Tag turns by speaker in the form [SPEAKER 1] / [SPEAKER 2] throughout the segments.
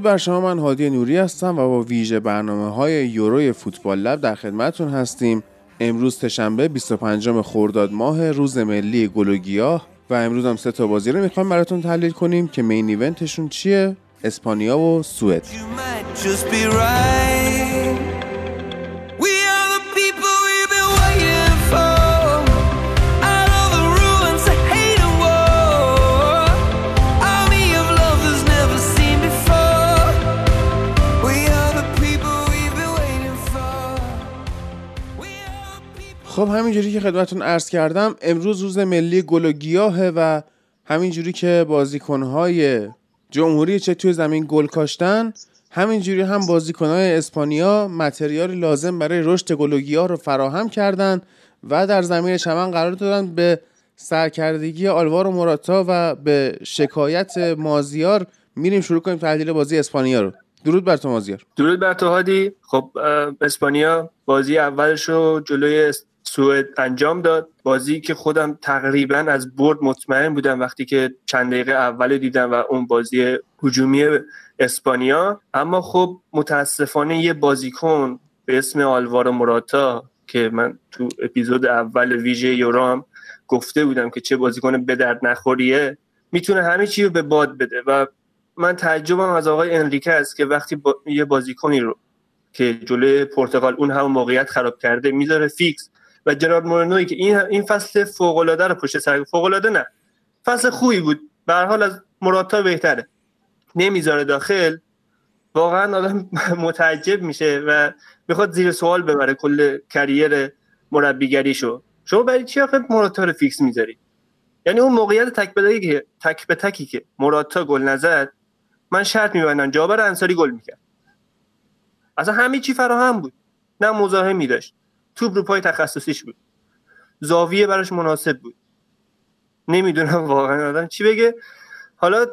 [SPEAKER 1] درود بر شما من هادی نوری هستم و با ویژه برنامه های یوروی فوتبال لب در خدمتتون هستیم. امروز تشنبه 25 خرداد ماه روز ملی گلوگیاه و امروز هم سه تا بازی رو می‌خوایم براتون تحلیل کنیم که مین ایونتشون چیه؟ اسپانیا و سوئد. خب همینجوری که خدمتون عرض کردم امروز روز ملی گل و گیاهه و همینجوری که بازیکنهای جمهوری چه توی زمین گل کاشتن همینجوری هم بازیکنهای اسپانیا متریال لازم برای رشد گل و گیاه رو فراهم کردن و در زمین چمن قرار دادن به سرکردگی آلوار و موراتا و به شکایت مازیار. میریم شروع کنیم تحلیل بازی اسپانیا رو. درود بر تو مازیار.
[SPEAKER 2] درود بر تو هادی. خب اسپانیا بازی اولش رو جلوی سوئد انجام داد. بازی که خودم تقریبا از برد مطمئن بودم وقتی که چند دقیقه اول دیدم و اون بازی هجومی اسپانیا. اما خب متاسفانه یه بازیکن به اسم آلوارو موراتا که من تو اپیزود اول ویژه یورام گفته بودم که چه بازیکن به درد نخوریه می‌تونه همه چی رو به باد بده. و من تعجبم از آقای انریکه است که وقتی با... یه بازیکنی رو که جلوی پرتغال اون هم موقعیت خراب کرده می‌ذاره fix. و جرارد مورنوی که این این فصل فوق العاده رو پشت سر فوق العاده نه. فصل خوبی بود. به حال از مراتا بهتره. نمی‌ذاره داخل. واقعا آدم متعجب میشه و می‌خواد زیر سوال ببره کل career مربیگریشو. شما برای چی آخه مراتا رو fix می‌ذاری؟ یعنی اون موقعیت تک به که تک به تکی که مراتا گل نزد من شرط میبندم. جابر انصاری گل می‌کرد. اصلا همه چی فراهم بود. نه مزاحمی داشت. توپ رو پای تخصصیش بود. زاویه براش مناسب بود. نمی‌دونم واقعا آدم چی بگه. حالا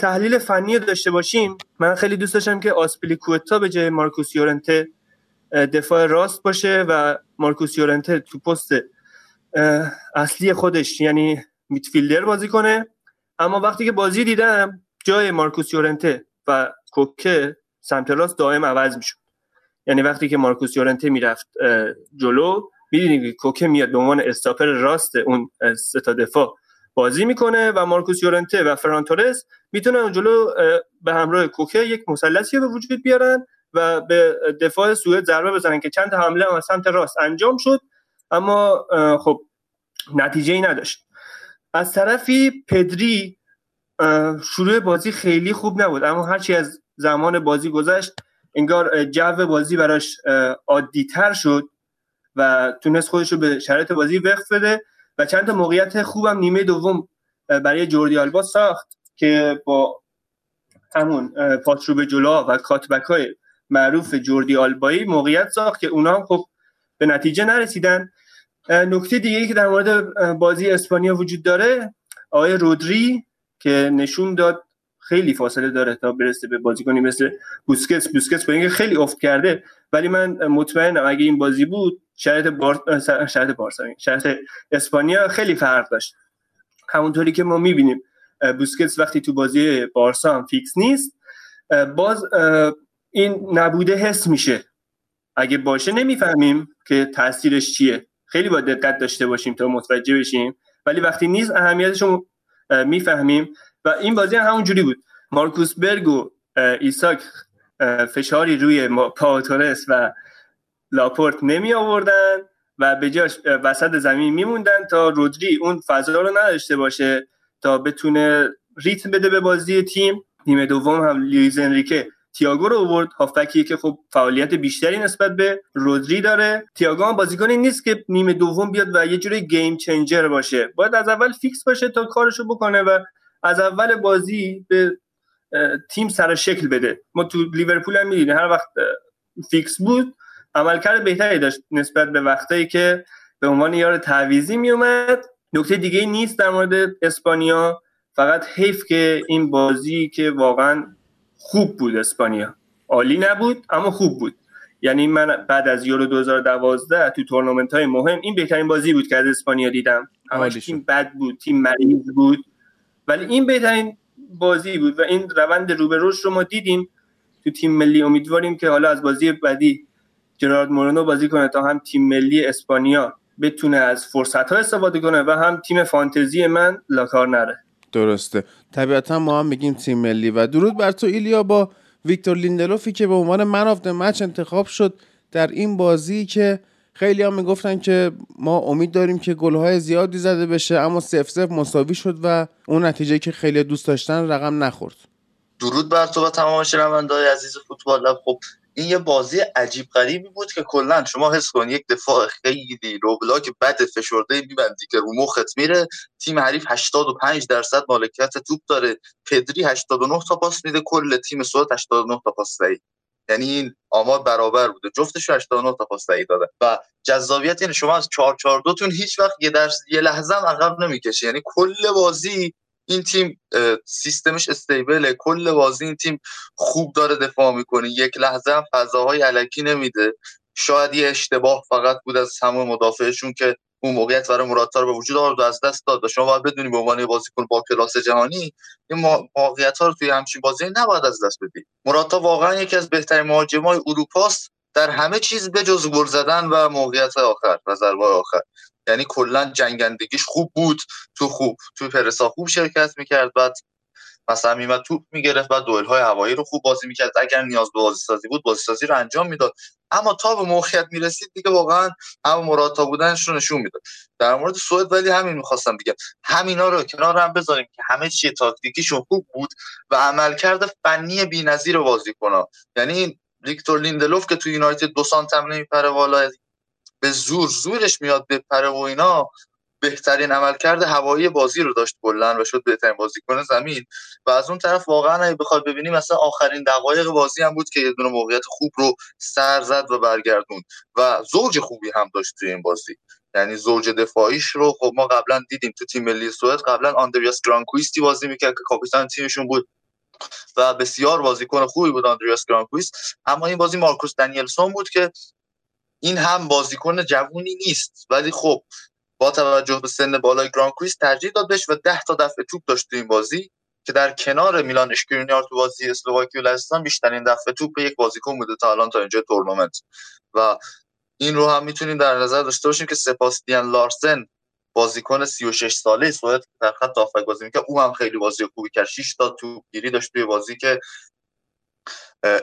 [SPEAKER 2] تحلیل فنی داشته باشیم من خیلی دوست داشتم که آسپیلی کوتا به جای مارکوس یورنته دفاع راست باشه و مارکوس یورنته تو پست اصلی خودش یعنی میتفیلدر بازی کنه. اما وقتی که بازی دیدم جای مارکوس یورنته و کوکه سمت راست دائم عوض می‌شد. یعنی وقتی که مارکوس یورنته می‌رفت جلو می‌دونید که کوکه میاد به عنوان استاپر راست اون ستا دفاع بازی می‌کنه و مارکوس یورنته و فرانتورس می‌تونن جلو به همراه کوکه یک مثلثی به وجود بیارن و به دفاع سوئد ضربه بزنن که چند حمله از سمت راست انجام شد. اما خب نتیجه ای نداشت. از طرفی پدری شروع بازی خیلی خوب نبود اما هرچی از زمان بازی گذشت انگار جو بازی براش عادیتر شد و تونست خودش رو به شرایط بازی وقف بده و چند تا موقعیت خوبم نیمه دوم برای جوردی آلبا ساخت که با همون پاس رو به جلو و کاتبک های معروف جوردی آلبایی موقعیت ساخت که اونا هم خب به نتیجه نرسیدن. نکته دیگه که در مورد بازی اسپانیا وجود داره آقای رودری که نشون داد خیلی فاصله داره تا برسه به بازیکنی مثل بوسکتس. بوسکتس با اینکه خیلی افت کرده ولی من مطمئنم اگه این بازی بود شرط بار شرط بارسا شرط اسپانیا خیلی فرق داشت. همونطوری که ما می‌بینیم بوسکتس وقتی تو بازی بارسا هم فیکس نیست باز این نبوده حس میشه. اگه باشه نمی‌فهمیم که تاثیرش چیه. خیلی با دقت داشته باشیم تا متوجه بشیم. ولی وقتی نیست اهمیتش رو می‌فهمیم. و این بازی هم همون جوری بود. مارکوس برگ و ایساک فشاری روی پاوتورس و لاپورت نمی آوردن و به جاش وسط زمین میموندن تا رودری اون فضا رو نداشته باشه تا بتونه ریتم بده به بازی تیم. نیمه دوم هم لوئیز انریکه تییاگو رو آورد. هافبکی که خب فعالیت بیشتری نسبت به رودری داره. تییاگو هم بازیکنی نیست که نیمه دوم بیاد و یه جوری game changer باشه. باید از اول fix باشه تا کارشو بکنه و از اول بازی به تیم سر شکل بده. ما تو لیورپول هم می‌دیدیم. هر وقت fix بود عملکرد بهتری داشت نسبت به وقتایی که به عنوان یار تعویزی میومد نکته دیگه نیست در مورد اسپانیا. فقط حیف که این بازی که واقعا خوب بود اسپانیا. عالی نبود اما خوب بود. یعنی من بعد از یورو 2012 تو تورنمنت های مهم این بهترین بازی بود که از اسپانیا دیدم. همش تیم بد بود تیم مریض بود. ولی این بهترین بازی بود و این روند روبروش رو ما دیدیم تو تیم ملی. امیدواریم که حالا از بازی بعدی جرارد مورنو بازی کنه تا هم تیم ملی اسپانیا بتونه از فرصت ها استفاده کنه و هم تیم فانتزی من لاکار نره.
[SPEAKER 1] درسته. طبیعتا ما هم میگیم تیم ملی و درود بر تو ایلیا. با ویکتور لیندلوفی که به عنوان man of match انتخاب شد در این بازی که خیلی هم می‌گفتن که ما امید داریم که گلهای زیادی زده بشه اما صفر صفر مساوی شد و اون نتیجه که خیلی دوست داشتن رقم نخورد.
[SPEAKER 3] درود بر تو و تمام شنوندههای عزیز فوتبال خب این یه بازی عجیب غریبی بود که کلا شما حس کن یک دفاع خیلی رو بلاک بد فشرده میبندی که رو مخت میره. تیم حریف 85 درصد مالکیت توپ داره. پدری 89 تا پاس میده. کل تیم سوئد 89 تا پاس دهی یعنی این آمار برابر بوده. جفتش 89 تا پاس دهی داده و جذابیت اینه شما از 4 4 2 تون هیچ وقت یه درس یه لحظه هم عقب نمی‌کشه یعنی کل بازی این تیم سیستمش استیبله. کل بازی این تیم خوب داره دفاع می‌کنه. یک لحظه هم فضاهای علکی نمیده. شاید یه اشتباه فقط بود از همه مدافعشون که اون موقعیت برای مراتا رو به وجود آورد و از دست داد و شما باید بدونی به عنوان بازیکن با کلاس جهانی این موقعیت ها رو توی همچین بازی نباید از دست بدی. مراتا واقعا یکی از بهترین مهاجمای اروپاست. در همه چیز بجز گل زدن و موقعیت آخر و ضربه آخر. یعنی کلا جنگندگیش خوب بود. تو خوب تو پرسا خوب شرکت می‌کرد. بعد مثلا میمد توپ می‌گرفت و دوئل های هوایی رو خوب بازی می‌کرد. اگر نیاز به بازی سازی بود بازی سازی رو انجام می‌داد. اما تا به موقعیت می‌رسید دیگه واقعا هم مراتا بودنش رو نشون می‌داد. در مورد سوئد ولی همین می‌خواستم بگم. همینا رو کنار هم بذاریم که همه چی تاکتیکیشون خوب بود و عملکرد فنی بی‌نظیر بازیکن‌ها. یعنی ویکتور لیندلوف که تو یونایتد دو سانت هم نمیپره بالا به زور زورش میاد بپره و اینا بهترین عملکرد هوایی بازی رو داشت کلا و شد بهترین بازیکن زمین. و از اون طرف واقعا اگه بخواد ببینیم مثلا آخرین دقایق بازی هم بود که یه دونه موقعیت خوب رو سر زد و برگردون. و زوج خوبی هم داشت توی این بازی. یعنی زوج دفاعیش رو خب ما قبلا دیدیم تو تیم ملی سوئد قبلا آندریاس گرانکویستی بازی می‌کرد که کاپیتان تیمشون بود. و بسیار بازیکن خوبی بود آندریاس گرانکویست. اما این بازی مارکوس دنیلسون بود که این هم بازیکن جوونی نیست. ولی خب با توجه به سن بالای گران کریس ترجیح داد بهش و 10 تا دفعه توپ داشت تو این بازی که در کنار میلان اشکرینیار تو بازی اسلواکی و لهستان بیشترین دفعه توپ یک بازیکن بوده تا الان تا اینجا تورنمنت. و این رو هم می‌تونیم در نظر داشته باشیم که سپاستیان لارسن بازیکن 36 ساله سوئد در خط بازی می‌کرد. او هم خیلی بازی خوبی کرد. 6 تا توپ گیری داشت توی بازی که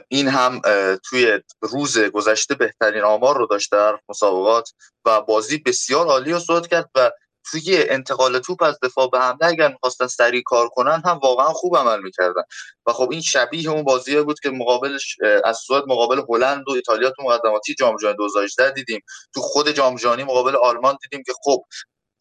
[SPEAKER 3] این هم توی روز گذشته بهترین آمار رو داشت در مسابقات و بازی بسیار عالی رو صحبت کرد و توی انتقال توپ از دفاع به حمله اگر می‌خواستن سریع کار کنن هم واقعا خوب عمل می‌کردن. و خب این شبیه اون بازی بود که مقابلش از سوئد مقابل هلند و ایتالیا تو مقدماتی جام جهانی 2018 دیدیم. تو خود جام جهانی مقابل آلمان دیدیم که خب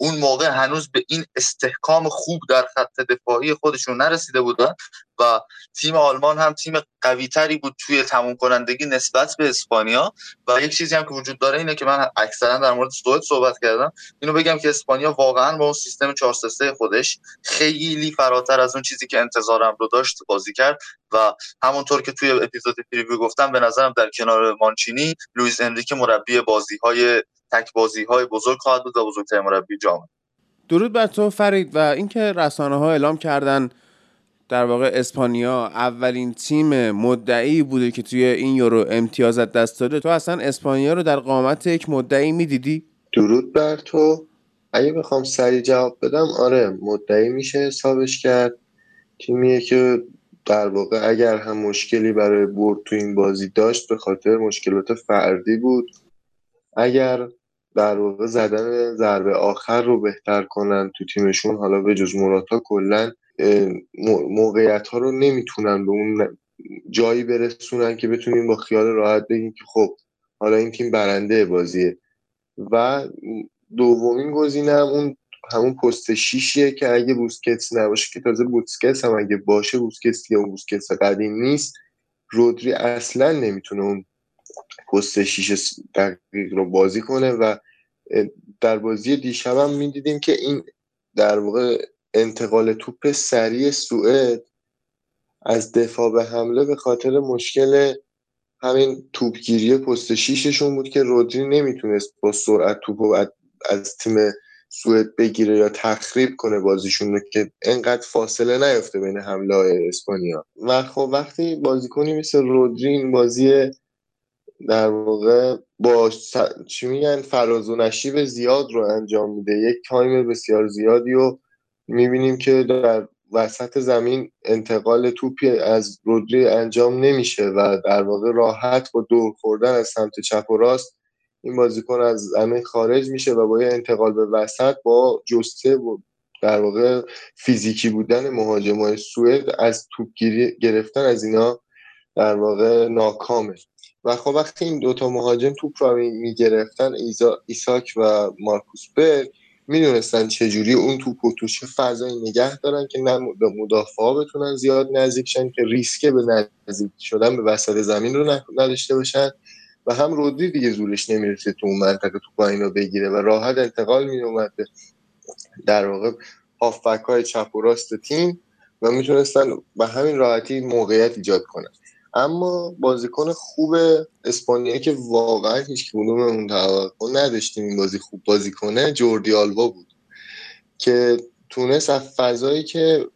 [SPEAKER 3] اون موقع هنوز به این استحکام خوب در خط دفاعی خودشون نرسیده بودن و تیم آلمان هم تیم قویتری بود توی تموم کنندگی نسبت به اسپانیا. و یک چیزی هم که وجود داره اینه که من اکثرا در مورد سوئد صحبت کردم. اینو بگم که اسپانیا واقعا با اون سیستم 4 خودش خیلی فراتر از اون چیزی که انتظارم رو داشت بازی کرد. و همونطور که توی اپیزود پریویو گفتم به نظرم در کنار مانچینی لوئیس انریکه مربی بازی های تک بازی های بزرگ خواهد بود و بزرگترین مربی جام
[SPEAKER 1] درود بر تو فرید و اینکه رسانه ها اعلام کردن در واقع اسپانیا اولین تیم مدعی بوده که توی این یورو امتیازت دست داده. تو اصلا اسپانیا رو در قامت یک مدعی می‌دیدی؟
[SPEAKER 4] درود بر تو. اگه بخوام سریع جواب بدم آره مدعی میشه حسابش کرد. تیمیه که در واقع اگر هم مشکلی برای برد تو این بازی داشت به خاطر مشکلات فردی بود. اگر در واقع زدن ضربه آخر رو بهتر کنن تو تیمشون. حالا به جز مراتا کلا موقعیت ها رو نمی‌تونن به اون جایی برسونن که بتونیم با خیال راحت بگیم که خب حالا این تیم برنده بازیه. و دومین گزینه هم اون همون پست شیشیه که اگه بوسکتس نباشه که تازه بوسکتس هم اگه باشه بوسکتس یا بوسکتس قدیم نیست رودری اصلا نمی‌تونه اون پست شیش دقیق رو بازی کنه و در بازی دیشب هم می‌دیدیم که این در واقع انتقال توپ سریع سوئد از دفاع به حمله به خاطر مشکل همین توپگیری پست شیششون بود که رودری نمی‌تونست با سرعت توپ از تیم سوئد بگیره یا تخریب کنه بازیشون رو که انقدر فاصله نیفته بین حمله های اسپانیا. و خب وقتی بازیکنی مثل رودرین بازی در واقع با چی میگن فراز و نشیب زیاد رو انجام میده. یک تایم بسیار زیادی و می‌بینیم که در وسط زمین انتقال توپی از رودری انجام نمیشه و در واقع راحت با دور خوردن از سمت چپ و راست این بازیکن از زمین خارج میشه و با یه انتقال به وسط با جسته و در واقع فیزیکی بودن مهاجمای سوئد از توپگیری گرفتن از اینا در واقع ناکامه. و خب وقتی این دوتا مهاجم توپ رو می‌گرفتن ایساک و مارکوس برگ می‌دونستن چجوری اون توپ و توش فضایی نگه دارن که نه مدافعا بتونن زیاد نزدیک شن که ریسکه به نزدیک شدن به وسط زمین رو نداشته باشن. و هم رودی دیگه زورش نمی‌رسه تو اون منطقه تو اینو بگیره و راحت انتقال میومد در واقع هافبک های چپ و راست تیم و می‌تونستن به همین راحتی موقعیت ایجاد کنن. اما بازیکن خوب اسپانیا که واقعا هیچ اون توقع نداشتیم این بازی خوب. بازی کنه جوردی آلبا بود که تونست از فضایی که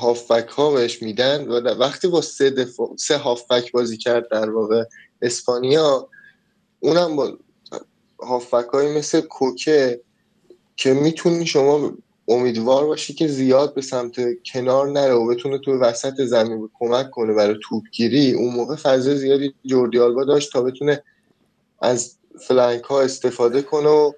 [SPEAKER 4] هافبک ها بهش میدن و وقتی با سه, دفاع، سه هافبک بازی کرد در واقع اسپانیا اونم با هافبک مثل کوکه که می‌تونی شما امیدوار باشی که زیاد به سمت کنار نره و بتونه تو وسط زمین کمک کنه برای توپگیری. اون موقع فضا زیادی جوردی آلبا داشت تا بتونه از flank ها استفاده کنه و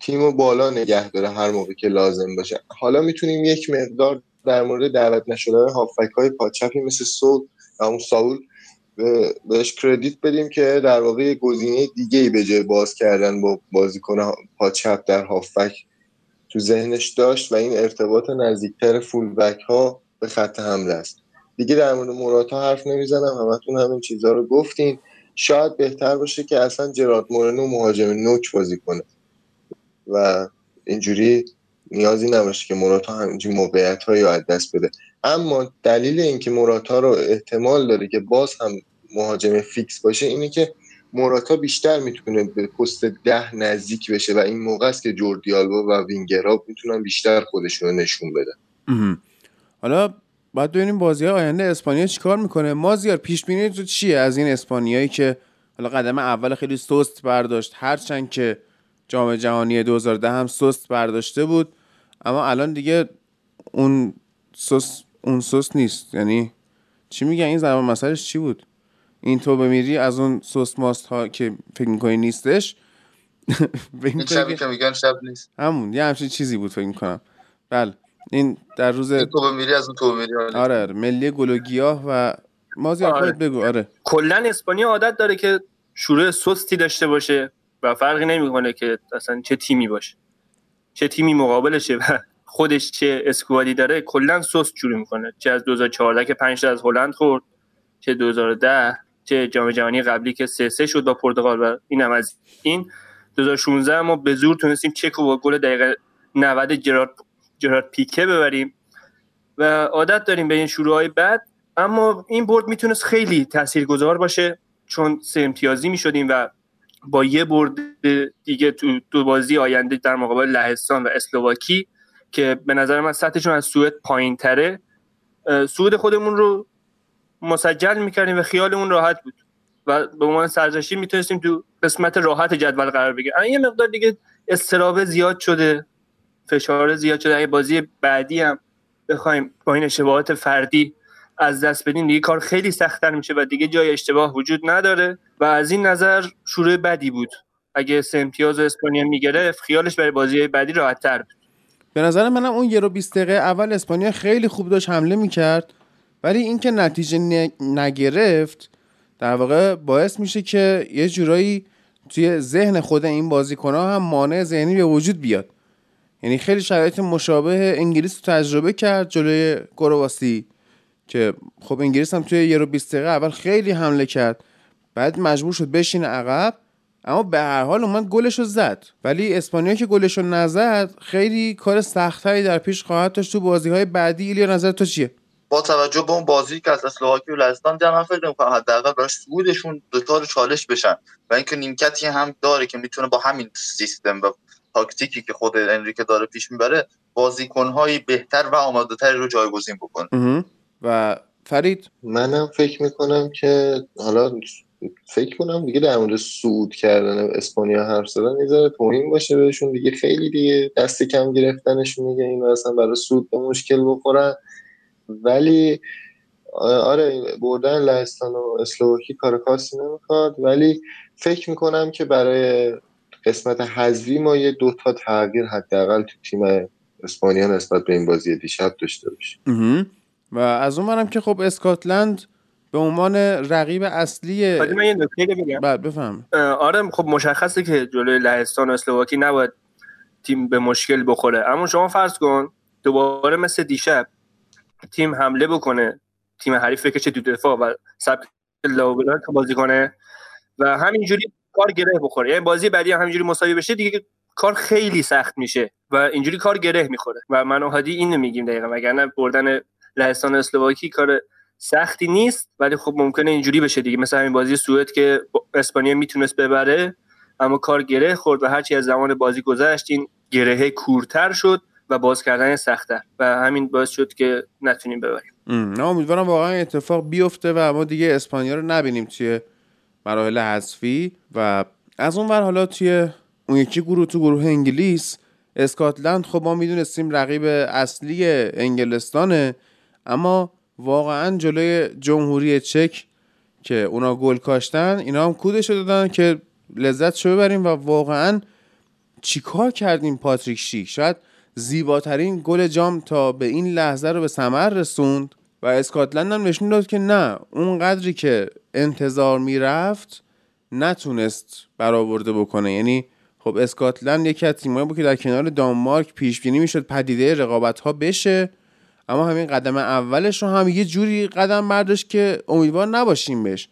[SPEAKER 4] تیم بالا نگه داره هر موقع که لازم باشه. حالا می‌تونیم یک مقدار در مورد دعوت نشده هافبک های پاچپی مثل سول و اون ساول بهش credit بدیم که در واقع گزینه دیگه ای به جای باز کردن با بازیکن پاچپ در هافک تو ذهنش داشت و این ارتباط نزدیکتر فول بک ها به خط حمله است. دیگه در مورد موراتا حرف نمی‌زنم همتون همین چیزها رو گفتین. شاید بهتر باشه که اصلا جرات مورنو مهاجم نوک بازی کنه. و اینجوری نیازی نباشه که موراتا همینجوری موقعیت رو از دست بده. اما دلیل اینکه موراتا رو احتمال داره که باز هم مهاجم فیکس باشه اینه که موراتا بیشتر می‌تونه به پست ده نزدیک بشه و این موقع است که جوردیالبا و وینگرا می‌تونن بیشتر خودشون رو نشون بدن.
[SPEAKER 1] حالا باید ببینیم بازی آینده اسپانیا چیکار می‌کنه؟ مازیار پیش بینی تو چیه از این اسپانیایی که حالا قدم اول خیلی سست برداشت؟ هرچند که جام جهانی 2010 هم سست برداشته بود اما الان دیگه اون سست اون سست نیست. یعنی چی میگن؟ این زمان مسئلهش چی بود؟ این تو بمیری از اون سوس ماست ها که فکر می‌کنی نیستش.
[SPEAKER 3] این شبی که میگن شب نیست.
[SPEAKER 1] همون یه همچین چیزی بود فکر می‌کنم. بله این در روز
[SPEAKER 3] این تو بمیری از اون تو بمیری
[SPEAKER 1] آره, آره ملی گل و گیاه و مازی آره. بگو. آره.
[SPEAKER 2] کلا اسپانیا عادت داره که شروع سستی داشته باشه و فرقی نمی‌کنه که اصلا چه تیمی باشه. چه تیمی مقابلشه و خودش چه اسکوادی داره کلا سست شروع می‌کنه. چه از 2014 که 5 از هلند خورد چه 2010 چه جام جهانی قبلی که سه سه شد با پرتغال و اینم از این. 2016 ما به زور تونستیم چک با گل دقیقه 90 جرارد جرارد پیکه ببریم. و عادت داریم به این شروع های بعد اما این برد می‌تونست خیلی تاثیرگذار باشه چون سه امتیازی می‌شدیم و با یه برد دیگه تو دو بازی آینده در مقابل لهستان و اسلواکی که به نظر من سطحشون از سوئد پایین تره سود خودمون رو مسجل می‌کردیم و خیالمون راحت بود. و به عنوان سرزشی می‌تونستیم تو قسمت راحت جدول قرار بگیریم. یه مقدار دیگه استرابه زیاد شده فشار زیاد شده. اگه بازی بعدی هم بخوایم با این اشتباهات فردی از دست بدیم دیگه کار خیلی سختتر میشه و دیگه جای اشتباه وجود نداره. و از این نظر شروع بدی بود. اگه سه امتیاز اسپانیا می‌گرفت خیالش برای بازی بعدی راحت تر بود.
[SPEAKER 1] به نظر منم اون یه رو 20 دقیقه اول اسپانیا خیلی خوب داشت حمله می‌کرد. ولی اینکه نتیجه نگرفت در واقع باعث میشه که یه جورایی توی ذهن خود این بازیکن ها هم مانع ذهنی به وجود بیاد. یعنی خیلی شرایط مشابه انگلیس رو تجربه کرد جلوی گرواسی که خب انگلیس هم توی یه رو 20 دقیقه اول خیلی حمله کرد. بعد مجبور شد بشینه عقب اما به هر حال اومد گلش رو زد. ولی اسپانیا که گلش رو نزد خیلی کار سختتری در پیش خواهد داشت تو بازی های بعدی ایلیا نظر تو چیه؟
[SPEAKER 3] با توجه به اون بازی که از اسلواکی و لهستان دیدم من فکر می‌کنم حداقل براش سودشون دوتار چالش بشن. و اینکه نیمکتی هم داره که می‌تونه با همین سیستم و تاکتیکی که خود انریکه داره پیش می‌بره بازیکنهایی بهتر و آماده تری رو جایگزین بکنه.
[SPEAKER 1] و فرید؟
[SPEAKER 4] منم فکر می‌کنم که حالا فکر کنم دیگه در مورد سود کردن اسپانیا حرف زدن یه توهین باشه بهشون دیگه. خیلی دیگه دست کم گرفتنشون میگه این اصلا برای سود به مشکل بخورن. ولی آره بردن لهستان و اسلوواکی کار خاصی نمی‌خواد. ولی فکر می‌کنم که برای قسمت حذوی ما یه دوتا تغییر حداقل تو تیم اسپانیا نسبت به این بازی دیشب داشته باشیم.
[SPEAKER 1] و از اون منم که خب اسکاتلند به عنوان رقیب اصلی
[SPEAKER 2] من یه نکته بگم.
[SPEAKER 1] بعد بفهم.
[SPEAKER 2] آره خب مشخصه که جلوی لهستان و اسلواکی نباید تیم به مشکل بخوره. اما شما فرض کن دوباره مثل دیشب تیم حمله بکنه. تیم حریف بکشه تو دفاع و سبک لاوبلان بازی کنه. و همینجوری کار گره بخوره. یعنی بازی بعدی هم همینجوری مساوی بشه دیگه کار خیلی سخت میشه و اینجوری کار گره می‌خوره. و من و هادی اینو میگیم دقیقا. وگرنه بردن لهستان اسلواکی کار سختی نیست ولی خب ممکنه اینجوری بشه دیگه. مثل همین بازی سوئد که اسپانیا می‌تونست ببره اما کار گره خورد و هرچی از زمان بازی گذشت این گرهه کورتر شد. و باز کردن سختتر و همین باعث شد که نتونیم ببریم.
[SPEAKER 1] نه امیدوارم واقعا اتفاق بیفته و ما دیگه اسپانیا رو نبینیم توی مراحل حذفی و از اون ور حالا توی اون یکی گروه تو گروه انگلیس اسکاتلند خب ما می‌دونستیم رقیب اصلی انگلستانه اما واقعا جلوی جمهوری چک که اونا گل کاشتن اینا هم کودش دادن که لذت شو ببریم و واقعا چیکار کردیم پاتریک شیک؟ شاید زیباترین گل جام تا به این لحظه رو به ثمر رسوند و اسکاتلند هم نشون داد که نه اون قدری که انتظار می‌رفت نتونست برآورده بکنه. یعنی خب اسکاتلند یکی از تیمایی بود که در کنار دانمارک پیش بینی می‌شد پدیده رقابت ها بشه. اما همین قدم اولش رو هم یه جوری قدم برداشت که امیدوار نباشیم بهش.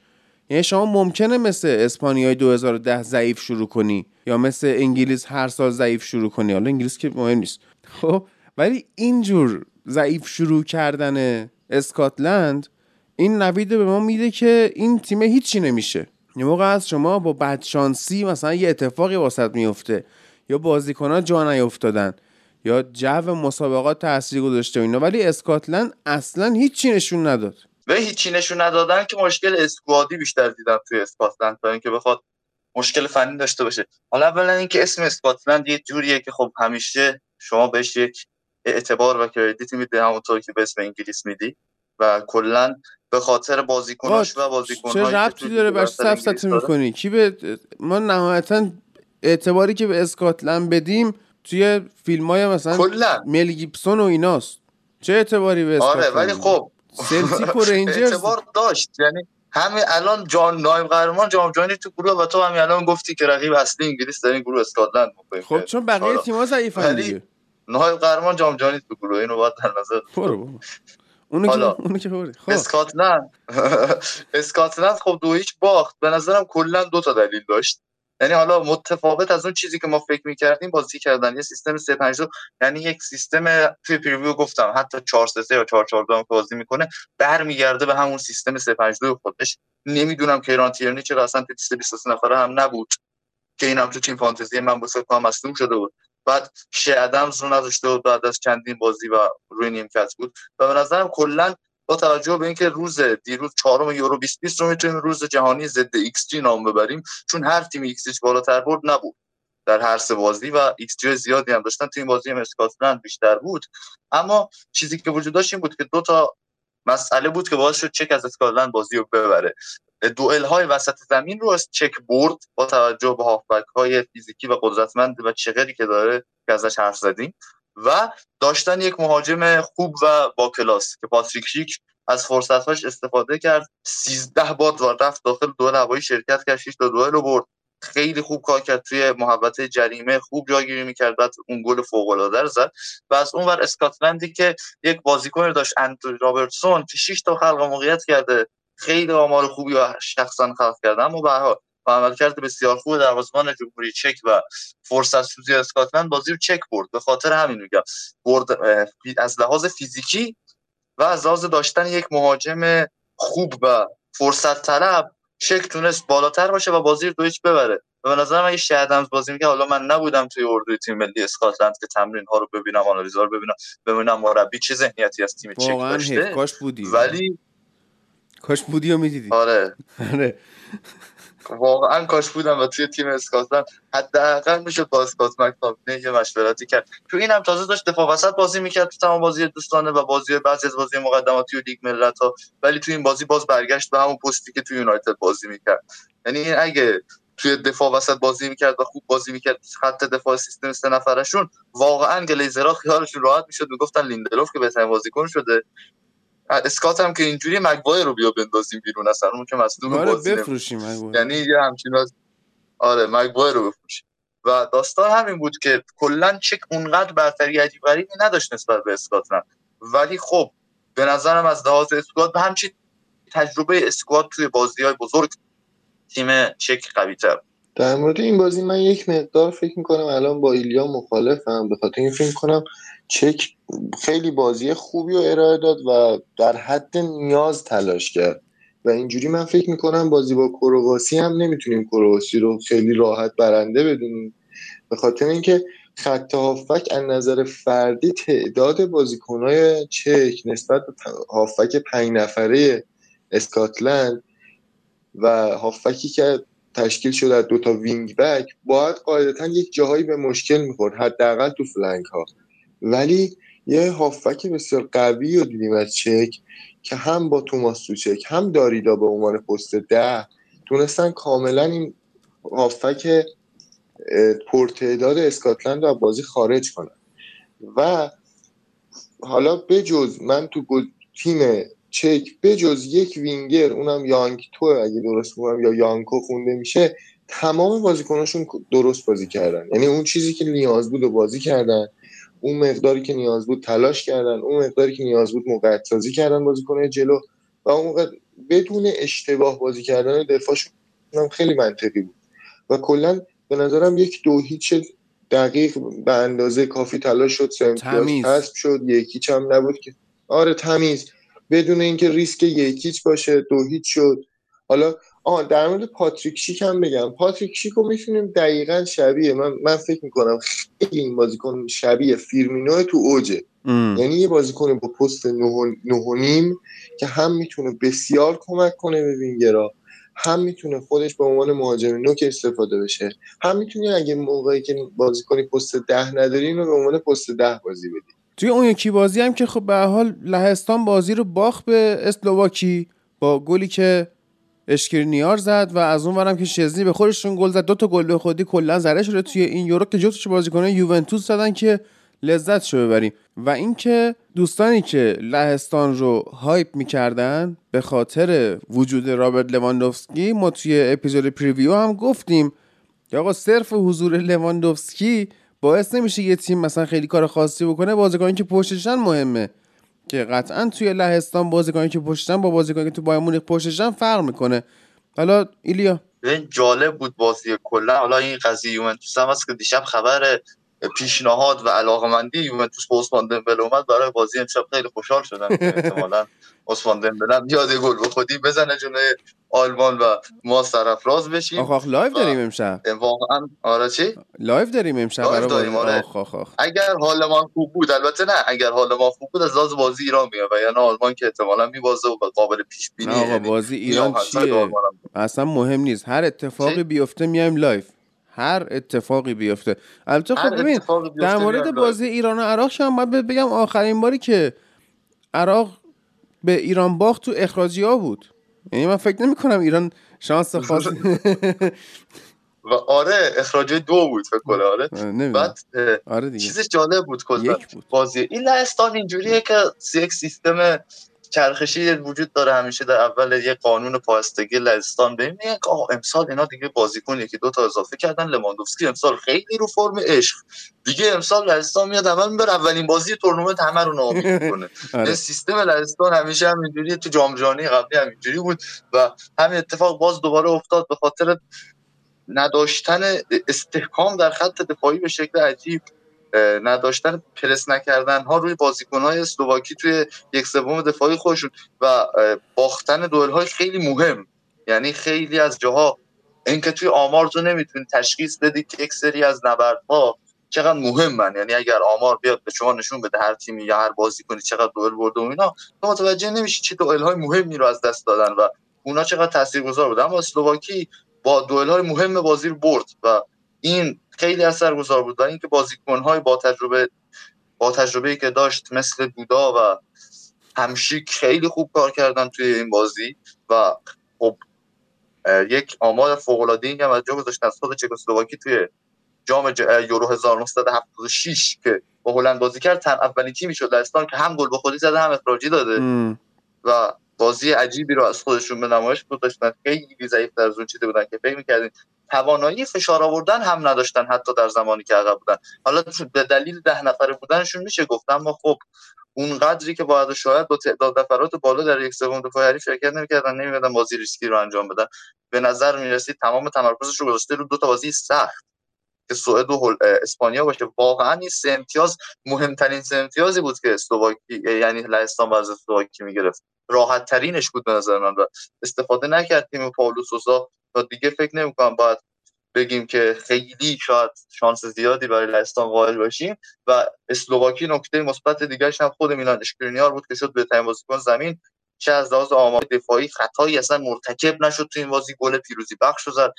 [SPEAKER 1] یعنی شما ممکنه مثل اسپانیای 2010 ضعیف شروع کنی یا مثل انگلیس هر سال ضعیف شروع کنی. حالا انگلیس که مهم نیست. خب ولی اینجور ضعیف شروع کردن اسکاتلند این نوید به ما میده که این تیم هیچی نمیشه. یه موقع از شما با بدشانسی مثلا یه اتفاقی واسط میفته یا بازیکنان جا نیفتادن یا جو مسابقات تاثیر گذاشته اینا ولی اسکاتلند اصلا هیچی نشون نداد.
[SPEAKER 3] و هیچی نشون ندادن که مشکل اسکوادی بیشتر دیدم توی اسکاتلند تا اینکه بخواد مشکل فنی داشته باشه. حالا اولا اینکه اسم اسکاتلند یه جوریه که خب همیشه شما بهش یک اعتبار و کردیتی میده همونطور که به اسم انگلیس میدی. و کلا به خاطر بازیکناش و بازیکن‌هایی
[SPEAKER 1] چه ربطی داره بر سفسطه می‌کنی؟ کی به ما نهایتا اعتباری که به اسکاتلند بدیم توی فیلم های مثلا
[SPEAKER 3] کلا.
[SPEAKER 1] مل گیبسون و ایناست. چه اعتباری به
[SPEAKER 3] آره ولی خب.
[SPEAKER 1] سلتیک و رنجرز
[SPEAKER 3] اعتبار داشت یعنی همین الان جان نایم قهرمان جام جهانی تو گروه و تو همین الان گفتی که رقیب اصلی انگلیس در این گروه اسکاتلند می‌کنه
[SPEAKER 1] خب چون بقیه تیم‌ها ضعیفن دیگه.
[SPEAKER 3] نایم قهرمان جام جهانی تو گروه اینو باید در نظر
[SPEAKER 1] برو اونو که اونو که خب.
[SPEAKER 3] اسکاتلند اسکاتلند خب دو هیچ باخت. به نظرم کلا دو تا دلیل داشت. یعنی حالا متفاوت از اون چیزی که ما فکر می‌کردیم بازی کردن. یه سیستم 3 5 یعنی یک سیستم توی پریویو گفتم حتی 4 3 یا 4 4 2 بازی می‌کنه برمیگرده به همون سیستم 3 5 2 خودش. نمی‌دونم کیران تیرنی چرا اصلا تو لیست 23 نفره هم نبود که اینم تو تیم فانتزی من واسه کام مصدوم شده بود. بعد چه ادمز رو نداشته بود بعد از چندین بازی و روی نیمکت بود. و به نظرم کلا با توجه به اینکه روز دیروز چهارم یورو 2020 رو می‌تونیم روز جهانی ضد ایکس جی نام ببریم چون هر تیم ایکس بالاتر برد نبود در هر سه بازی و ایکس جی زیادی هم داشتن تو این بازی هم اسکاتلند بیشتر بود. اما چیزی که وجود داشت این بود که دو تا مسئله بود که باعث شد چک از اسکاتلند بازی رو ببره. دوئل های وسط زمین رو از چک برد با توجه به هافبک های فیزیکی و قدرتمند و چغری که داره که ازش حرف زدیم. و داشتن یک مهاجم خوب و با کلاس که پاتریک شیک از فرصتهاش استفاده کرد. 13 بار رفت داخل دوئل هوایی شرکت کرد 6 تا دوئل رو برد. خیلی خوب کار کرد توی محوطه جریمه خوب جاگیری می‌کرد بعد اون گل فوق العاده رو زد. و از اون ور اسکاتلندی که یک بازیکن داشت اندرو رابرتسون که 6 تا خلق موقعیت کرده خیلی آمار خوبی و شخصا خلق کرده اما به با عملکرد بسیار خوب دروازه‌بان جمهوری چک و فرصت سوزی اسکاتلند بازی رو چک برد. به خاطر همین میگم برد از لحاظ فیزیکی و از لحاظ داشتن یک مهاجم خوب و فرصت طلب چک تونست بالاتر باشه و بازی رو دو ببره. و به نظر من یه بازی میگه حالا من نبودم توی اردوی تیم ملی اسکاتلند که تمرین ها رو ببینم آنالیزا رو ببینم ببینم مربی چه ذهنیتی از تیم چک داشته.
[SPEAKER 1] کاش بودی.
[SPEAKER 3] ولی
[SPEAKER 1] کاش بودی و می‌دیدی.
[SPEAKER 3] آره.
[SPEAKER 1] آره.
[SPEAKER 3] واقعا کاش بودم و توی تیم اسکاتلند حداقل میشه با اسکات مک‌تامینی یه مشورتی کرد. تو اینم تازه داشت دفاع وسط بازی می‌کرد تو تمام بازی دوستانه و بازی بعضی از بازی مقدماتی و لیگ ملت ها ولی تو این بازی باز برگشت به همون پستی که تو یونایتد بازی می‌کرد. یعنی اگه توی دفاع وسط بازی می‌کرد و خوب بازی می‌کرد خط دفاع سیستم سه نفرشون واقعا گلیزرها خیالشون راحت می‌شد. می‌گفتن لیندلوف که بهترین بازیکن شده. اسکات هم که اینجوری مگوایر رو بیا بندازیم بیرون اصلا اون که مصدوم
[SPEAKER 1] آره
[SPEAKER 3] بازی
[SPEAKER 1] بفروشیم
[SPEAKER 3] یعنی یه همچین از... آره مگوایر رو بفروشیم. و داستان همین بود که کلا چک اونقدر برتری عجیب غریبی نداشت نسبت به اسکاتلند. ولی خب به نظرم از لحاظ اسکواد به همچین تجربه اسکواد توی بازی های بزرگ تیم چک قوی تر
[SPEAKER 4] در مورد این بازی من یک مقدار فکر می‌کنم الان با ایلیا مخالفم به خاطر این فکر کنم چک خیلی بازی خوبی رو ارائه داد و در حد نیاز تلاش کرد. و اینجوری من فکر می‌کنم بازی با کرواسی هم نمی‌تونیم کرواسی رو خیلی راحت برنده بدونیم. به خاطر اینکه خط هافبک از نظر فردی تعداد بازیکنهای چک نسبت به هافبک پنج نفره اسکاتلند و هافبکی که تشکیل شده از دو تا wing back باید قاعدتا یک جاهایی به مشکل می‌خورد حداقل تو flank ها ولی یه هافک بسیار قوی رو دیدیم از چک که هم با توماس سوچک هم داریدا به عنوان پست ده تونستن کاملا این هافک پرتعداد اسکاتلند رو بازی خارج کنن. و حالا بجز من تو تیم چک بجز یک وینگر اونم یانگ تو اگه درست بگم یا یانکو خونده میشه تمام بازیکناشون درست بازی کردن. یعنی اون چیزی که نیاز بود و بازی کردن. اون مقداری که نیاز بود تلاش کردن اون مقداری که نیاز بود موقعیت سازی کردن بازیکن جلو و اون موقع بدون اشتباه بازی کردن دفاعشون هم خیلی منطقی بود. و کلا به نظرم یک دو هیچ دقیق به اندازه کافی تلاش شد سه شد یکی هم نبود که. آره تمیز. بدون اینکه ریسک یکیچ باشه دو هیچ شد. حالا آه در مورد پاتریک شیک هم بگم. پاتریک شیک رو می‌تونیم دقیقا شبیه. من, من فکر می‌کنم خیلی این بازیکن شبیه فیرمینو تو اوجه. یعنی یه بازیکن با پست نه نیم که هم می‌تونه بسیار کمک کنه به وینگرا هم می‌تونه خودش به عنوان مهاجم نوک استفاده بشه هم می‌تونه اگه موقعی که بازیکنی پست ده نداری اینو به عنوان پست ده بازی بدی.
[SPEAKER 1] توی اون یکی بازی هم که خب به حال لهستان بازی رو باخت به اسلوواکی با گلی که اشکرینیار زد و از اون ورم که شزنی به خودشون گل زد دو تا گل به خودی کلا زده شده توی این یورو. که جفتش بازیکنان یوونتوس زدن که لذت شو ببریم. و اینکه دوستانی که لهستان رو hype می‌کردن به خاطر وجود رابرت لواندوفسکی ما توی اپیزود preview هم گفتیم که آقا صرف حضور لواندوفسکی باعث نمیشه یه تیم مثلا خیلی کار خاصی بکنه. بازیکنی که پشتشن مهمه. که قطعا توی لهستان بازیکنی که پشتشن با بازیکنی که تو بایرن مونیخ پشتشن فرق می‌کنه. حالا ایلیا.
[SPEAKER 3] این جالب بود بازی کلا. حالا این قضیه یوونتوس هم هست که دیشب خبر پیشنهاد و علاقمندی یوونتوس به عثمان دمبله اومد. برای بازی امشب خیلی خوشحال شدن احتمالاً عثمان دمبله بیاد گل بخودی بزنه جلوی آلمان و ما سرفراز بشیم.
[SPEAKER 1] آخ آخ live داریم امشب.
[SPEAKER 3] واقعا آره چی؟
[SPEAKER 1] live داریم امشب برای
[SPEAKER 3] داریم آره.
[SPEAKER 1] آخ آخ آخ.
[SPEAKER 3] اگر حال ما خوب بود البته نه اگر حال ما خوب بود از لحاظ بازی ایران میاد. و یعنی آلمان که احتمالاً میبازه و قابل پیش بینی
[SPEAKER 1] آقا
[SPEAKER 3] یعنی
[SPEAKER 1] بازی ایران چیه؟ اصلا مهم نیست. هر اتفاقی بیفته میایم live هر اتفاقی بیفته. البته خب ببین در مورد بازی ایران و عراق هم باید بگم آخرین باری که عراق به ایران باخت تو اخراجی ها بود. یعنی من فکر نمی کنم ایران شانس خاص
[SPEAKER 3] و آره اخراجی دو بود فکر کنم آره. بعد
[SPEAKER 1] آره دیگه.
[SPEAKER 3] چیزش جالب بود کلا بازی این لهستان اینجوریه که یک سیستم چرخشی وجود داره همیشه در اول یه قانون پایستگی لهستان. ببین که امسال اینا دیگه بازیکن یکی دو تا اضافه کردن. لماندوفسکی امسال خیلی رو فرم عشق. دیگه امسال لهستان میاد اول می‌بره اولین بازی تورنمنت همه رو ناامید می‌کنه. آره. سیستم لهستان همیشه همینجوری تو جام جهانی قبلی همینجوری بود و همین اتفاق باز دوباره افتاد به خاطر نداشتن استحکام در خط دفاعی به شکل عجیب. نداشتن پرس نکردن. ها روی بازیکن های اسلوواکی توی یک سوم دفاعی خودشون و باختن دوئل های خیلی مهم. یعنی خیلی از جاها اینکه توی آمار تو نمی‌تونی تشخیص بدی که یک سری از نبردها چقدر مهمن. یعنی اگر آمار بیاد به شما نشون بده هر تیمی یا هر بازی کنی چقدر دوئل برده و اینا تو متوجه نمیشی چه دوئل های مهمی رو از دست دادن و اونا چقدر تاثیرگذار بود اما اسلوواکی با دوئل های مهم بازی رو برد و این خیلی اثرگذار بود و اینکه بازیکن های با تجربه با تجربه که داشت مثل دودا و همشیک خیلی خوب کار کردن توی این بازی و خب یک آمار فوق العاده ای هم از جا گذاشتن. از خود چکسلواکی توی جام ج... یورو 1976 که با هلند بازی کرد تن اولین تیمی شد. لهستان که هم گل به خودی زده هم اخراجی داده. و بازی عجیبی رو از خودشون به نمایش گذاشتن. خیلی ضعیف در اون چیده بودن که فکر می‌کردین توانایی فشار آوردن هم نداشتن حتی در زمانی که عقب بودن. حالا به دلیل ده نفره بودنشون میشه گفتم ما خب اون قدری که باید شاید با تعداد نفرات بالا در یک سوم دفاع حریف شرکت نمی‌کردن نمی‌مدن بازی ریسکی رو انجام بدن. به نظر می‌رسید تمام تمرکزش رو گذاشته رو دو تا بازی سخت. که سوئد و اسپانیا باشه. واقعا این سه امتیاز مهمترین سه امتیازی بود که اسلوواکی یعنی لهستان از اسلوواکی می‌گرفت. راحت ترینش بود به نظر من و استفاده نکرد تیم پاولو سوسا و دیگه فکر نمی‌کنم باید بگیم که خیلی شاید شانس زیادی برای لهستان قائل باشیم و اسلوواکی نکته مثبت دیگرش هم خود میلان اشکرینیار بود که شد به بازیکن زمین. چه از لحاظ آمار دفاعی خطایی اصلا مرتکب نشد تو این بازی. گل پیروزی بخش زد.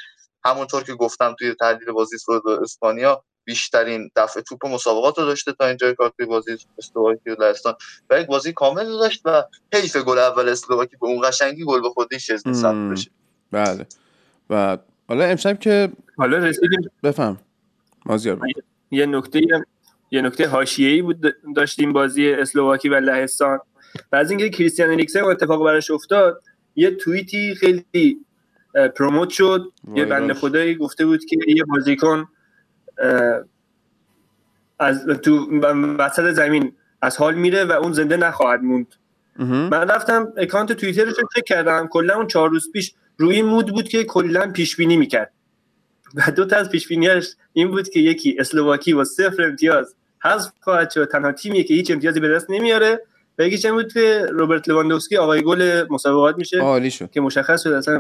[SPEAKER 3] همونطور که گفتم توی تحلیل بازی سوئد و اسپانیا بیشترین دفع توپ مسابقات رو داشته تا اینجای کار توی بازی اسلوواکی و لهستان. و یک بازی کامل رو داشت و حیف گل اول اسلوواکی به اون قشنگی گل به خودی شزنی ثبت بشه.
[SPEAKER 1] بله. و حالا امشب که
[SPEAKER 2] حالا رسیدیم.
[SPEAKER 1] بفهم. مازیار
[SPEAKER 2] یه نکته یه نکته حاشیه‌ای بود داشتیم بازی اسلوواکی و لهستان. و از اینکه کریستیان اریکسن اتفاق براش افتاد یه توییتی خیلی پروموت شد. یه بنده خدایی گفته بود که یه بازیکن از تو وسط زمین از حال میره و اون زنده نخواهد موند. من رفتم اکانت توییترش رو چک کردم. کلا اون چهار روز پیش روی مود بود که کلا پیش بینی می‌کرد. و دو تا از پیش بینیاش این بود که یکی اسلوواکی با صفر امتیاز حذف خواهد شد. تنها تیمیه که هیچ امتیازی به دست نمیاره. و یکی چند بود که روبرت لواندوفسکی آقای گل مسابقات میشه
[SPEAKER 1] عالی شد.
[SPEAKER 2] که مشخص شد اصلا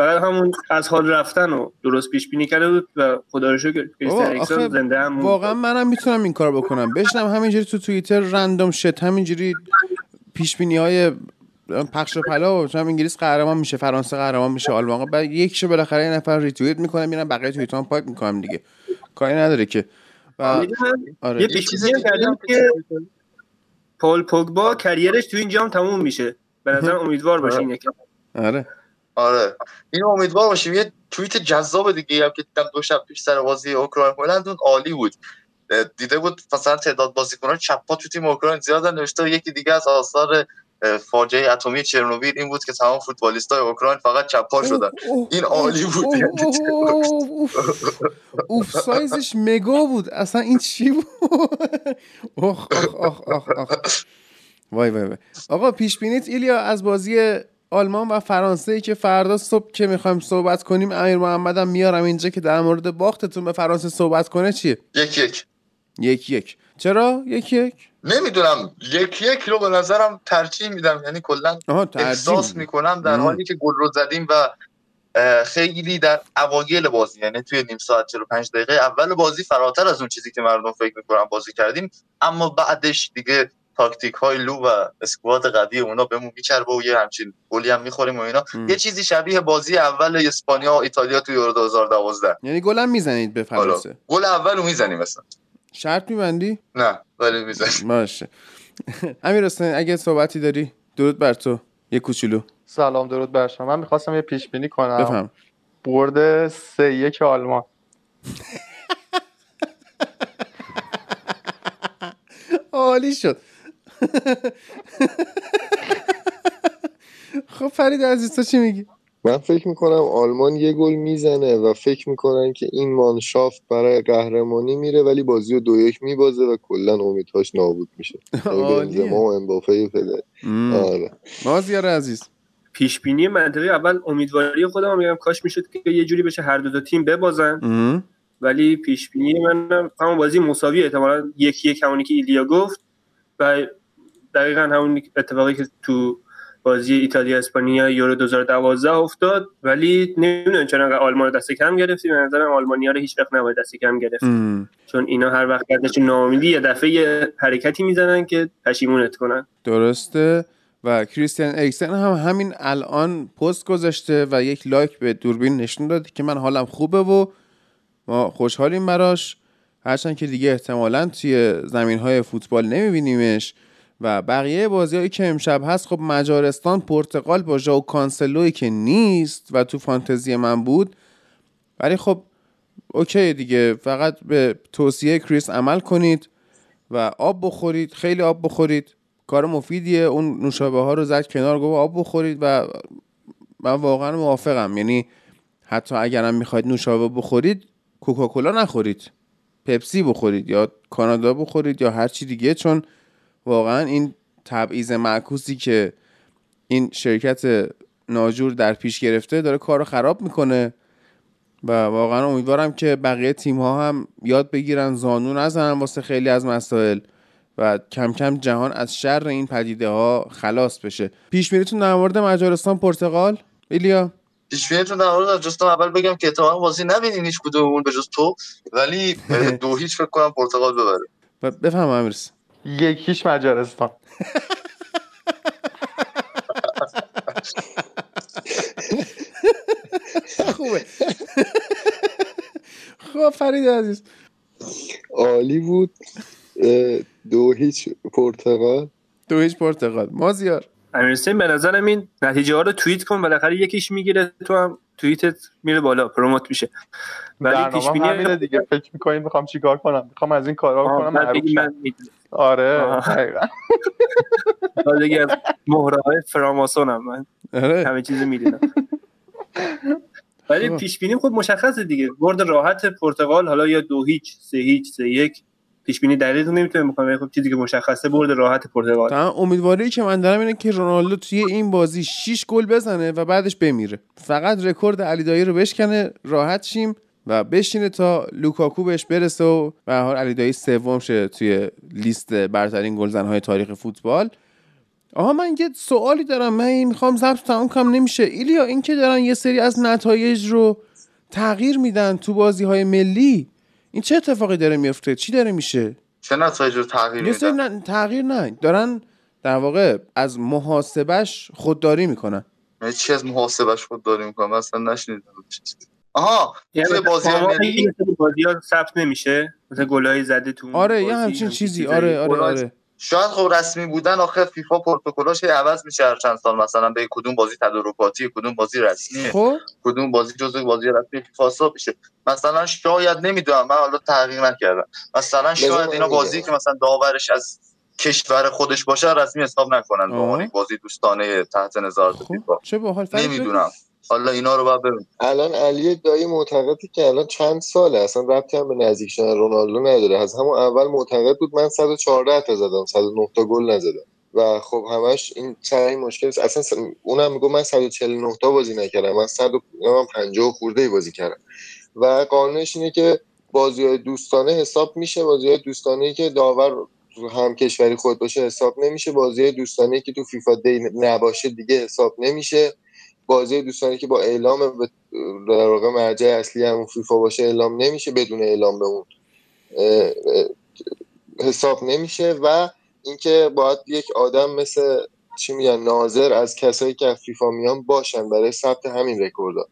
[SPEAKER 2] فقط همون از حال رفتن و درست پیش بینی کرده بود و خدا رو شکر زنده هم
[SPEAKER 1] واقعا منم می‌تونم این کار بکنم. بشنم همینجوری تو توییتر رندوم شت همینجوری پیش بینی های پخش و پلا انگلیس قهرمان میشه فرانسه قهرمان میشه آلمان بعد یکشو بالاخره یه نفر ریتوییت می‌کنه میرم بقیه توییت هم پاک می‌کنم دیگه. کاری نداره که.
[SPEAKER 2] و آره. یه پیش کردیم که پول پوگبا کریرش تو این جام تموم میشه. به نظر امیدوار باشین یکم.
[SPEAKER 1] آره.
[SPEAKER 3] آره. این امیدوار باشیم. یه توییت جذاب دیگه هم که دیدم دو شب پیش سر بازی اوکراین هلند اون عالی بود. دیده بود مثلا تعداد بازیکنان چپا تو تیم اوکراین زیاد نوشته. یکی دیگه از آثار فاجعه اتمی چرنوبیل این بود که تمام فوتبالیستای اوکراین فقط چپا شدن. این عالی بود.
[SPEAKER 1] اوف سایزش مگا بود. اصلا این چی بود؟ اخ اخ اخ اخ وای وای وای. آقا پیش بینیت ایلیا از بازی آلمان و فرانسه ای که فردا صبح که می‌خوایم صحبت کنیم امیر محمدم میارم اینجا که در مورد باختتون به فرانسه صحبت کنه چیه؟
[SPEAKER 3] یک یک.
[SPEAKER 1] یک یک. چرا؟ یک یک؟
[SPEAKER 3] نمی‌دونم. یک یک رو به نظرم ترجیح میدم. یعنی کلا احساس می‌کنم در حالی که گل رو زدیم و خیلی در اوایل بازی یعنی توی نیم ساعت 45 دقیقه اول بازی فراتر از اون چیزی که مردم فکر می‌کنن بازی کردیم. اما بعدش دیگه تاکتیک های لو و اسکواد قوی اونا بهمون میچربه و یه همچین گلی هم می‌خوریم و اینا. یه چیزی شبیه بازی اول اسپانیا و ایتالیا توی یورو 2012
[SPEAKER 1] یعنی گل هم می‌زنید به فرانسه.
[SPEAKER 3] گل اول رو می‌زنیم مثلا
[SPEAKER 1] شرط میبندی؟
[SPEAKER 3] نه ولی می‌زنیم.
[SPEAKER 1] باشه. امیر حسین اگه صحبتی داری درود بر تو. یه کوچولو.
[SPEAKER 5] سلام درود بر شما. من می‌خواستم یه پیش بینی کنم.
[SPEAKER 1] بفهم.
[SPEAKER 5] برد سه یک آلمان.
[SPEAKER 1] عالی شد. خب فرید عزیز تو چی میگی؟
[SPEAKER 4] من فکر می‌کنم آلمان یه گل می‌زنه و فکر می‌کنن که این مانشافت برای قهرمانی میره ولی بازی رو دو یک میبازه و کلا امیدهاش نابود میشه. بنزما و امباپه پدر. آره.
[SPEAKER 1] مازیار عزیز.
[SPEAKER 2] پیش بینی منطقی اول امیدواری خودم میگم کاش می‌شد که یه جوری بشه هر دو, دو تیم ببازن. ولی پیش بینی من همون بازی مساوی احتمالاً یک یک همونی که ایلیا گفت و دقیقا همون اتفاقی که تو بازی ایتالیا اسپانیا یورو 2012 افتاد ولی نمی‌دونم چرا انقدر آلمان رو دست کم گرفتی به نظرم آلمانیا رو هیچ وقت نباید دست کم گرفت. چون اینا هر وقت ازشون ناامیدی یه دفعه یه حرکتی می‌زنن که پشیمونت کنن.
[SPEAKER 1] درسته. و کریستیان اریکسن هم همین الان پست گذاشته و یک لایک به دوربین نشون داده که من حالم خوبه و ما خوشحالیم براش. هرچند که دیگه احتمالا توی زمین های فوتبال نمیبینیمش. و بقیه بازی هایی که امشب هست خب مجارستان پرتغال با ژائو کانسلوی که نیست و تو فانتزی من بود. ولی خب okay دیگه فقط به توصیه کریس عمل کنید و آب بخورید خیلی آب بخورید. کار مفیدیه. اون نوشابه ها رو زد کنار گفت آب بخورید و من واقعا موافقم. یعنی حتی اگرم می‌خواید نوشابه بخورید کوکاکولا نخورید. پپسی بخورید یا کانادا بخورید یا هر چی دیگه چون واقعا این تبعیض معکوسی که این شرکت ناجور در پیش گرفته داره کار رو خراب می‌کنه و واقعا امیدوارم که بقیه تیم ها هم یاد بگیرن زانو نزنن واسه خیلی از مسائل و کم کم جهان از شر این پدیده ها خلاص بشه. پیش میریتون در مورد مجارستان پرتغال؟ ایلیا؟
[SPEAKER 3] پیش بینیتون در مورد جستم اول بگم که احتمالاً بازی نبینین هیچ کدوممون به جز تو ولی دو هیچ فکر کنم پرتغال ببره.
[SPEAKER 1] بفهم امیرس
[SPEAKER 5] یکیش مجارستان.
[SPEAKER 1] خوبه. خب فرید عزیز.
[SPEAKER 4] عالی بود. دو هیچ پرتغال
[SPEAKER 1] دو هیچ پرتغال مازیار.
[SPEAKER 2] امیرحسین به نظرم این نتیجه ها رو توییت کن بالاخره یکیش می‌گیره تو هم توییتت میره بالا پروموت میشه. ولی پیش
[SPEAKER 5] برنامه
[SPEAKER 2] بینی
[SPEAKER 5] همینه دیگه. فکر می‌کنیم می‌خوام چیکار کنم؟ می‌خوام از این کارا کنم.
[SPEAKER 2] من.
[SPEAKER 5] آره. دقیقاً.
[SPEAKER 2] بعد از مهره های فراماسونم من.
[SPEAKER 1] آره.
[SPEAKER 2] همه چیزو می‌دونم. ولی
[SPEAKER 1] خب.
[SPEAKER 2] پیش بینی خب مشخصه دیگه. برد راحت پرتغال حالا یا دو هیچ سه هیچ سه یک. پیش بینی دقیق نمی‌تونیم بکنم ولی خب چیزی که مشخصه برد راحت پرتغال.
[SPEAKER 1] تمام امیدواری که من دارم اینه که رونالدو توی این بازی 6 گل بزنه و بعدش بمیره. فقط رکورد علی دایی رو بشکنه راحت شیم. و بشینه تا لوکاکو بهش برسه و به هر حال علی دایی سوم شه توی لیست برترین گلزنهای تاریخ فوتبال. آها من یه سوالی دارم. من این می‌خوام ضبط تمام کنم. نمیشه. ایلیا این که دارن یه سری از نتایج رو تغییر میدن تو بازی های ملی این چه اتفاقی داره میفته چی داره میشه؟
[SPEAKER 3] چه نتایج رو تغییر میدن؟
[SPEAKER 1] نه، تغییر نه. دارن در واقع از محاسبش خودداری می‌کنن.
[SPEAKER 3] یعنی چی از محاسبش خود داری می‌کنم اصلا نشنیدم. آها
[SPEAKER 2] یعنی
[SPEAKER 3] بازی
[SPEAKER 2] این بازی ها ثبت نمیشه مثلا گلای زده تو
[SPEAKER 1] آره یه همچین چیزی. آره آره آره.
[SPEAKER 3] شاید خب رسمی بودن آخه فیفا پروتکلاش عوض میشه هر چند سال. مثلا به کدوم بازی تدارکاتی کدوم بازی رسمیه
[SPEAKER 1] خب.
[SPEAKER 3] کدوم بازی جزء بازی رسمی فیفا حساب میشه. مثلا شاید نمی‌دونم من حالا تحقیق نکردم. مثلا شاید اینا. بازی که مثلا داورش از کشور خودش باشه رسمی حساب نکنن به. عنوان بازی دوستانه تحت نظارت
[SPEAKER 1] خب
[SPEAKER 3] فیفا.
[SPEAKER 1] چه باحال.
[SPEAKER 3] نمی‌دونم. حالا اینا رو باید ببین
[SPEAKER 4] الان علی دایی معتقدی که الان چند ساله اصلا ربطی هم به نزدیک شدن رونالدو نداره. از همون اول معتقد بود من 114 تا زدم 109 تا گل نزدم. و خب همش این سر این مشکل است. اصلا س- اونم میگه من 149 تا بازی نکردم. من 150 خورده بازی کردم. و قانونش اینه که بازی های دوستانه حساب میشه. بازی های دوستانه که داور هم کشوری خود باشه حساب نمیشه. بازی دوستانه که تو فیفا دی نباشه دیگه حساب نمیشه. بازی دوستانه که با اعلام در واقع مرجع اصلی همون فیفا باشه اعلام نمیشه بدون اعلام به اون. حساب نمیشه و اینکه باید یک آدم مثل چی میگن ناظر از کسایی که از فیفا میان باشن برای ثبت همین رکوردها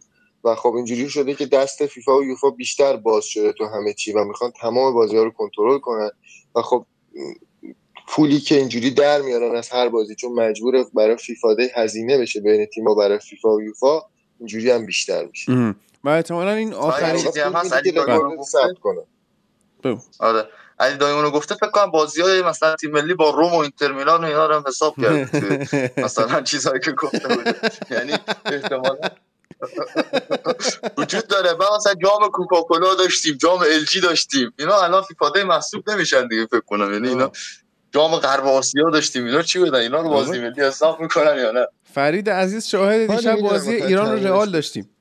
[SPEAKER 4] و خب اینجوری شده که دست فیفا و یوفا بیشتر باز شده تو همه چی و می‌خوان تمام بازی ها رو کنترل کنن. و خب پولی که اینجوری در میارن از هر بازی چون مجبور برای فیفا ده هزینه بشه بین تیم‌ها برای فیفا و یوفا اینجوری هم بیشتر میشه.
[SPEAKER 1] و احتمالا این آخرین
[SPEAKER 3] آره. علی دایمونو گفته فکر کنم بازی های مثلا تیم ملی با روم و اینتر میلان و اینا رو هم حساب کرد مثلا چیزهایی که گفته بوده. یعنی احتمالا وجود داره. ما مثلا جام کوکاکولا داشتیم جام الجی داشتیم. اینا الان فیفا دی محسوب نمیشن دیگه فکر کنم. یعنی اینا جام غرب آسیا داشتیم اینا چی بودن؟ اینا رو بازی ملی حساب می‌کنن یا نه؟
[SPEAKER 1] فرید عزیز شاهد دیشب بازی ایران و
[SPEAKER 4] تعیینش
[SPEAKER 1] رئال. داشتیم.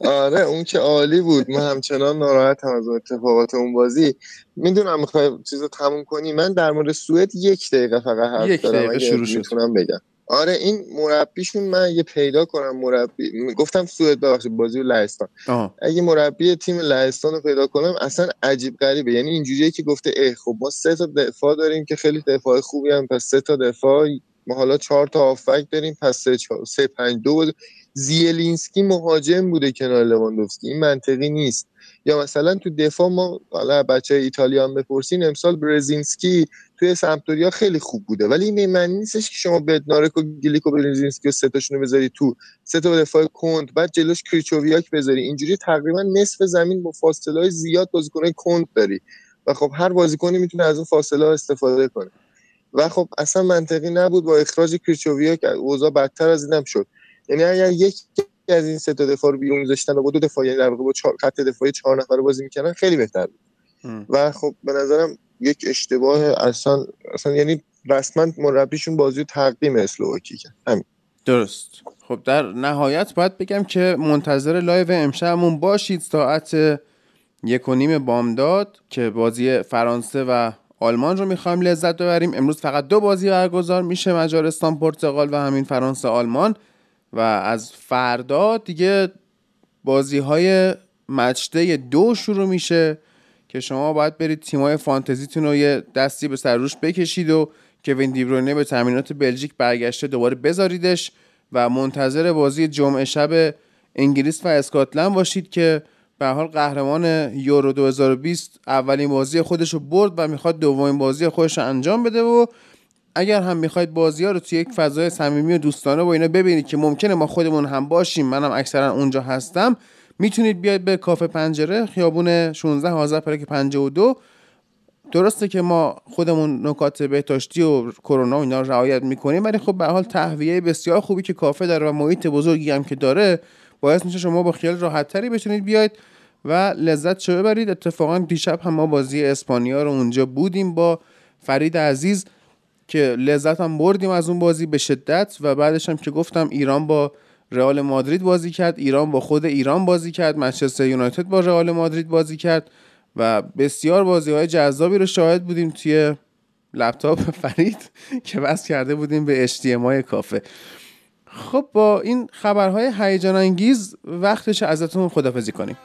[SPEAKER 4] آره اون که عالی بود. من همچنان ناراحتم از اتفاقات اون بازی. می‌دونم می‌خوای چیزو تموم کنی. من در مورد سوئد یک دقیقه فقط حرف
[SPEAKER 1] یک دقیقه شروع شد.
[SPEAKER 4] بگم. آره این مربیشون من یه پیدا کنم مربی گفتم سوئد ببخشید بازی لهستان. اگه مربی تیم لهستان رو پیدا کنم اصلا عجیب غریبه. یعنی اینجوریه که گفته اه خب ما سه تا دفاع داریم که خیلی دفاع خوبی هم پس سه تا دفاع ما حالا چهار تا آفک داریم پس سه, سه پنج دو بود زیلینسکی مهاجم بوده کنار لواندوفسکی. این منطقی نیست. یا مثلا تو دفاع ما حالا بچه ایتالیا هم بپرسین امسال برزینسکی توی سمپدوریا خیلی خوب بوده. ولی این معنی نیستش که شما بدنارک و گلیکو برزینسکی و سه تاشونو بذاری تو سه تا دفاع کند بعد جلوش کریچوویاک بذاری. اینجوری تقریبا نصف زمین با فاصله زیاد بازیکنای کند داری. و خب هر بازیکنی می‌تونه از اون فاصله ها استفاده کنه. و خب اصلا منطقی نبود با اخراج کریچوویاک اوضاع بدتر از اینم شد. یعنی اگر یک از این سه تا دفاع رو بیرون می‌ذاشتن و با دو دفاعی یعنی در واقع با خط دفاعی چهار نفر بازی می‌کردن خیلی بهتر بود. و خب به نظرم یک اشتباه اصلا اصلا یعنی رسما مربیشون بازی تقدیم اسلوواکی کرد. همین.
[SPEAKER 1] درست. خب در نهایت باید بگم که منتظر live امشبمون باشید ساعت یک و نیم بامداد که بازی فرانسه و آلمان رو می‌خوایم لذت ببریم. امروز فقط دو بازی برگزار میشه مجارستان پرتغال و همین فرانسه آلمان. و از فردا دیگه بازی های مچده دو شروع میشه. که شما باید برید تیمای فانتزیتون رو یه دستی به سر روش بکشید و که دیبرونه به تمرینات بلژیک برگشته دوباره بذاریدش و منتظر بازی جمعه شب انگلیس و اسکاتلند باشید که به حال قهرمان یورو 2020 اولین بازی خودش رو برد و می‌خواد دومین بازی خودش رو انجام بده و اگر هم می‌خواید بازی ها رو توی یک فضای صمیمی و دوستانه با اینا ببینید که ممکنه ما خودمون هم باشیم منم اکثرا اونجا هستم می‌تونید بیاید به کافه پنجره خیابون 16 حاضر پرک 52 درسته که ما خودمون نکات بهداشتی و کرونا و اینا رو رعایت می‌کنیم ولی خب به حال تهویه بسیار خوبی که کافه داره و محیط بزرگی هم که داره باعث میشه شما با خیال راحت تری بتونید بیاید و لذت شو ببرید. اتفاقا دیشب هم ما بازی اسپانیا رو اونجا بودیم با فرید عزیز که لذت هم بردیم از اون بازی به شدت و بعدش هم که گفتم ایران با رئال مادرید بازی کرد ایران با خود ایران بازی کرد منچستر یونایتد با رئال مادرید بازی کرد و بسیار بازی های جذابی رو شاهد بودیم توی لپتاپ فرید که بس کرده بودیم به HDMI کافه. خب با این خبرهای هیجان انگیز وقتش ازتون خدافزی کنیم.